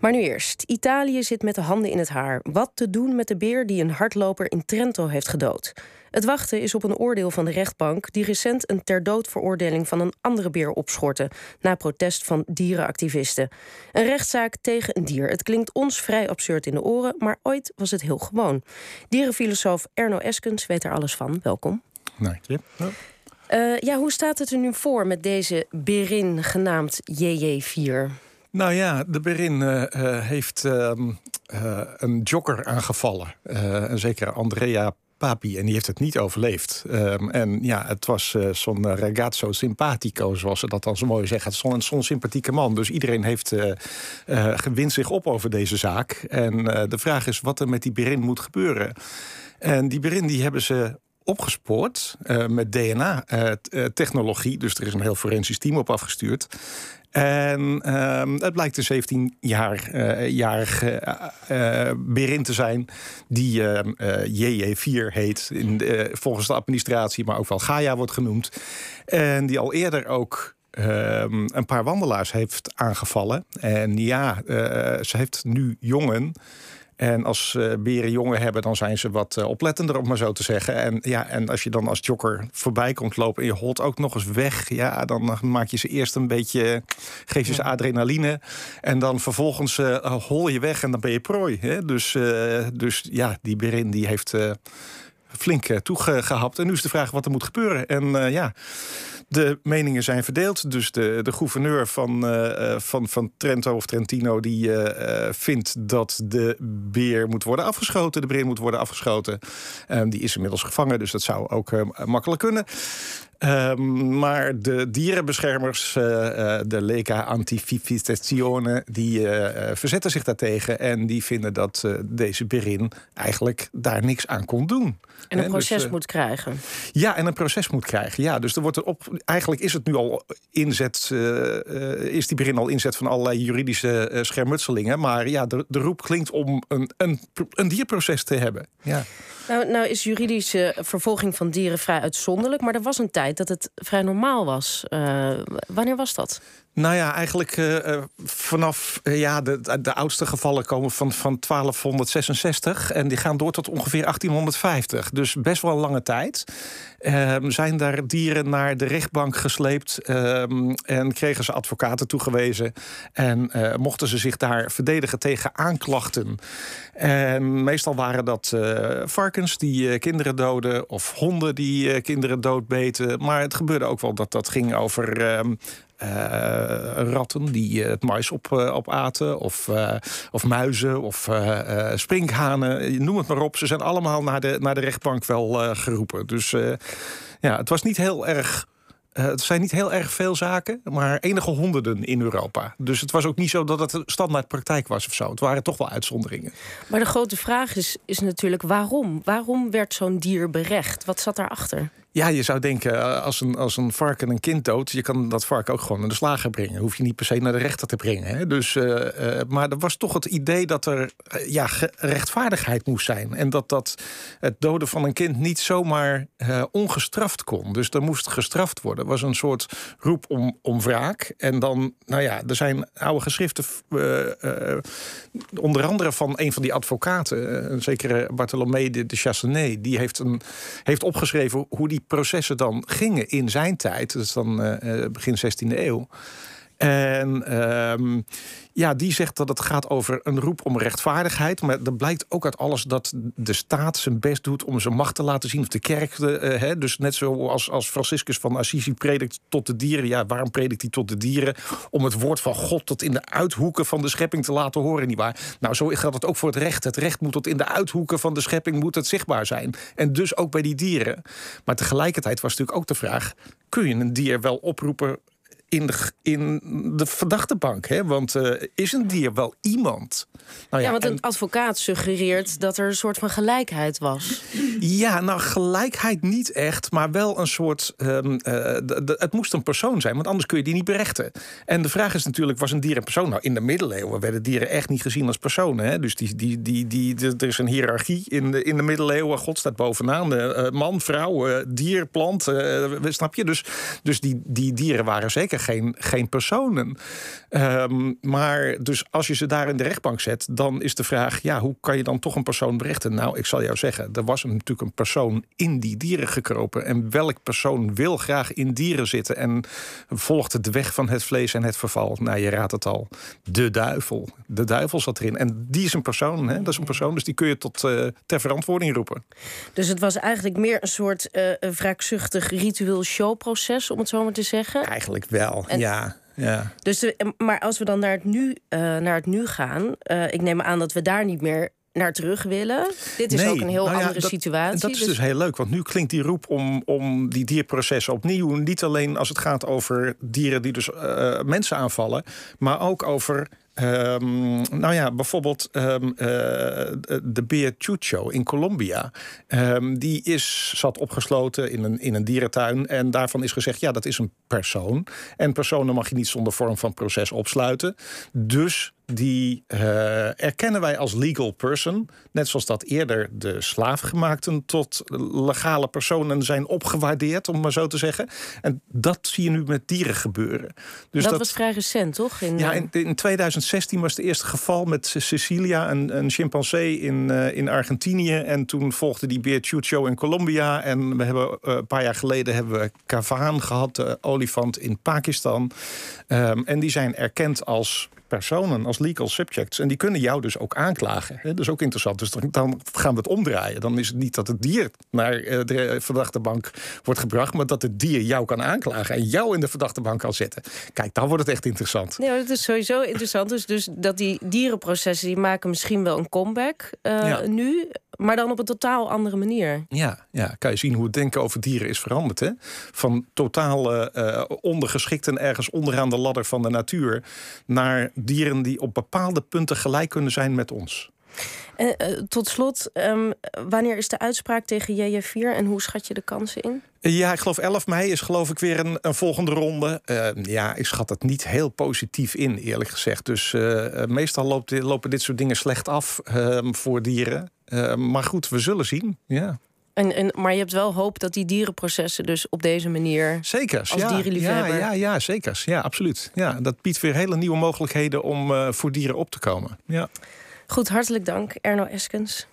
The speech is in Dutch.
Maar nu eerst. Italië zit met de handen in het haar. Wat te doen met de beer die een hardloper in Trento heeft gedood? Het wachten is op een oordeel van de rechtbank... die recent een ter dood veroordeling van een andere beer opschortte... na protest van dierenactivisten. Een rechtszaak tegen een dier. Het klinkt ons vrij absurd in de oren... maar ooit was het heel gewoon. Dierenfilosoof Erno Eskens weet er alles van. Welkom. Dank je. Uh, ja, hoe staat het er nu voor met deze berin genaamd JJ4? Nou ja, de Berin uh, heeft uh, een jogger aangevallen. een zekere Andrea Papi. En die heeft het niet overleefd. Um, en ja, het was zo'n ragazzo simpatico, zoals ze dat dan zo mooi zeggen. Het zo'n sympathieke man. Dus iedereen heeft gewint zich op over deze zaak. En de vraag is wat er met die Berin moet gebeuren. En die Berin die hebben ze opgespoord uh, met DNA-technologie. dus er is een heel forensisch team op afgestuurd. En uh, het blijkt een 17-jarige uh, uh, berin te zijn, die JJ4 heet, in volgens de administratie, maar ook wel Gaia wordt genoemd. En die al eerder ook ehm, een paar wandelaars heeft aangevallen. En ja, ze heeft nu jongen. En als uh, beren jongen hebben, dan zijn ze wat uh, oplettender, om maar zo te zeggen. En, ja, en als je dan als jogger voorbij komt lopen en je holt ook nog eens weg, ja, dan maak je ze eerst een beetje, geef je ze adrenaline. En dan vervolgens uh, hol je weg en dan ben je prooi. Hè? Dus, dus ja, die berin die heeft flink toegehapt. En nu is de vraag wat er moet gebeuren. En ja. De meningen zijn verdeeld. Dus de, de gouverneur van, uh, van, van Trento of Trentino... die vindt dat de beer moet worden afgeschoten. De beer moet worden afgeschoten. Um, die is inmiddels gevangen, dus dat zou ook makkelijk kunnen. Um, maar de dierenbeschermers, uh, de Lega Antivivistazione, die uh, verzetten zich daartegen. En die vinden dat deze Berin eigenlijk daar niks aan kon doen. En een proces dus, moet krijgen. Ja, en een proces moet krijgen. Ja, dus er wordt er op. Eigenlijk is het nu al inzet. is die Berin al inzet van allerlei juridische schermutselingen. Maar ja, de, de roep klinkt om een, een, een dierproces te hebben. Ja. Nou, nou is juridische vervolging van dieren vrij uitzonderlijk. Maar er was een tijd dat het vrij normaal was. Uh, wanneer was dat? Nou ja, eigenlijk uh, vanaf uh, ja, de, de oudste gevallen komen van, van 1266 en die gaan door tot ongeveer 1850. Dus best wel lange tijd. Uh, zijn daar dieren naar de rechtbank gesleept ehm, en kregen ze advocaten toegewezen en mochten ze zich daar verdedigen tegen aanklachten. En meestal waren dat varkens die kinderen doden of honden die kinderen doodbeten. Maar het gebeurde ook wel dat dat ging over uh, ratten die het mais op, uh. Of, of muizen of sprinkhanen. Noem het maar op. Ze zijn allemaal naar de, naar de rechtbank wel geroepen. Dus ja, het was niet heel erg uh, het zijn niet heel erg veel zaken, maar enige honderden in Europa. Dus het was ook niet zo dat het standaard praktijk was of zo. Het waren toch wel uitzonderingen. Maar de grote vraag is, is natuurlijk waarom? Waarom werd zo'n dier berecht? Wat zat daarachter? Ja, je zou denken, eh, als een, als een varken een kind doodt... je kan dat varken ook gewoon naar de slager brengen. Hoef je niet per se naar de rechter te brengen. Hè? Dus, uh, uh, maar er was toch het idee dat er ja, rechtvaardigheid moest zijn. En dat, dat het doden van een kind niet zomaar ongestraft kon. Dus er moest gestraft worden. Er was een soort roep om, om wraak. En dan, nou ja, er zijn oude geschriften... onder andere van een van die advocaten... een zekere Bartholomé de, de die heeft, een, heeft opgeschreven hoe die processen dan gingen in zijn tijd. Dat is dan uh, begin 16e eeuw. En um, ja, die zegt dat het gaat over een roep om rechtvaardigheid. Maar er blijkt ook uit alles dat de staat zijn best doet om zijn macht te laten zien. Of de kerk. Uh, hè, dus net zoals als Franciscus van Assisi predikt tot de dieren. Ja, waarom predikt hij tot de dieren? Om het woord van God tot in de uithoeken van de schepping te laten horen, nietwaar? Nou, zo geldt het ook voor het recht. Het recht moet tot in de uithoeken van de schepping moet het zichtbaar zijn. En dus ook bij die dieren. Maar tegelijkertijd was natuurlijk ook de vraag: kun je een dier wel oproepen in de, in de verdachte bank. Hè? Want uh, is een dier wel iemand? Nou ja, ja, want een advocaat suggereert dat er een soort van gelijkheid was. Ja, nou, gelijkheid niet echt, maar wel een soort. Um, uh, het moest een persoon zijn, want anders kun je die niet berechten. En de vraag is natuurlijk: was een dier een persoon? Nou, in de middeleeuwen werden dieren echt niet gezien als personen. Hè? Dus die, die, die, die, er is een hiërarchie in de, in de middeleeuwen. God staat bovenaan. Uh, man, vrouw, dier, plant. snap je? Dus, dus die, die dieren waren zeker geen, geen personen. Ehm, maar dus als je ze daar in de rechtbank zet, dan is de vraag: ja, hoe kan je dan toch een persoon berechten? Nou, ik zal jou zeggen, er was natuurlijk een persoon in die dieren gekropen. En welk persoon wil graag in dieren zitten en volgt de weg van het vlees en het verval? Nou, je raadt het al. De duivel. De duivel zat erin. En die is een persoon, hè? dat is een persoon, dus die kun je tot uh, ter verantwoording roepen. Dus het was eigenlijk meer een soort uh, wraakzuchtig ritueel showproces, om het zo maar te zeggen? Eigenlijk wel, ja. Ja. Dus maar als we dan naar het nu, uh, naar het nu gaan, uh, ik neem aan dat we daar niet meer naar terug willen. Dit is ook een heel nou ja, andere dat, situatie. Dat is dus... dus heel leuk, want nu klinkt die roep om, om die dierprocessen opnieuw... niet alleen als het gaat over dieren die dus uh, mensen aanvallen... maar ook over Um, nou ja, bijvoorbeeld um, uh, de beer Chucho in Colombia. Um, die is, zat opgesloten in een, in een dierentuin. En daarvan is gezegd, ja, dat is een persoon. En personen mag je niet zonder vorm van proces opsluiten. Dus die uh, erkennen wij als legal person. Net zoals dat eerder de slaafgemaakten tot legale personen zijn opgewaardeerd, om maar zo te zeggen. En dat zie je nu met dieren gebeuren. Dus dat, dat was vrij recent, toch? In, ja, in, in 2016 was het eerste geval met Cecilia, een, een chimpansee in, uh, in Argentinië. En toen volgde die beer Chucho in Colombia. En we hebben uh, een paar jaar geleden hebben we Kavaan gehad, de olifant in Pakistan. Um, en die zijn erkend als personen, als legal subjects. En die kunnen jou dus ook aanklagen. Dat is ook interessant. Dus dan gaan we het omdraaien. Dan is het niet dat het dier naar eh, de verdachte bank wordt gebracht, maar dat het dier jou kan aanklagen en jou in de verdachte bank kan zetten. Kijk, dan wordt het echt interessant. Nee, dat is sowieso interessant. Dus, dus dat die dierenprocessen die maken misschien wel een comeback uh, nu, maar dan op een totaal andere manier. Ja, ja, kan je zien hoe het denken over dieren is veranderd. Hè? Van totaal uh, ondergeschikt en ergens onderaan de ladder van de natuur naar dieren die op bepaalde punten gelijk kunnen zijn met ons. Uh, tot slot, um, wanneer is de uitspraak tegen JJ4 en hoe schat je de kansen in? Ja, ik geloof 11 mei is geloof ik weer een, een volgende ronde. Uh, ja, ik schat het niet heel positief in, eerlijk gezegd. Dus uh, meestal loopt, lopen dit soort dingen slecht af ehm, voor dieren. Maar goed, we zullen zien. Ja. En, en, maar je hebt wel hoop dat die dierenprocessen dus op deze manier... Zekers, als ja, dierenliefhebber... Ja, ja, ja, zekers. Ja, absoluut. Ja, dat biedt weer hele nieuwe mogelijkheden om uh, voor dieren op te komen. Ja. Goed, hartelijk dank, Erno Eskens.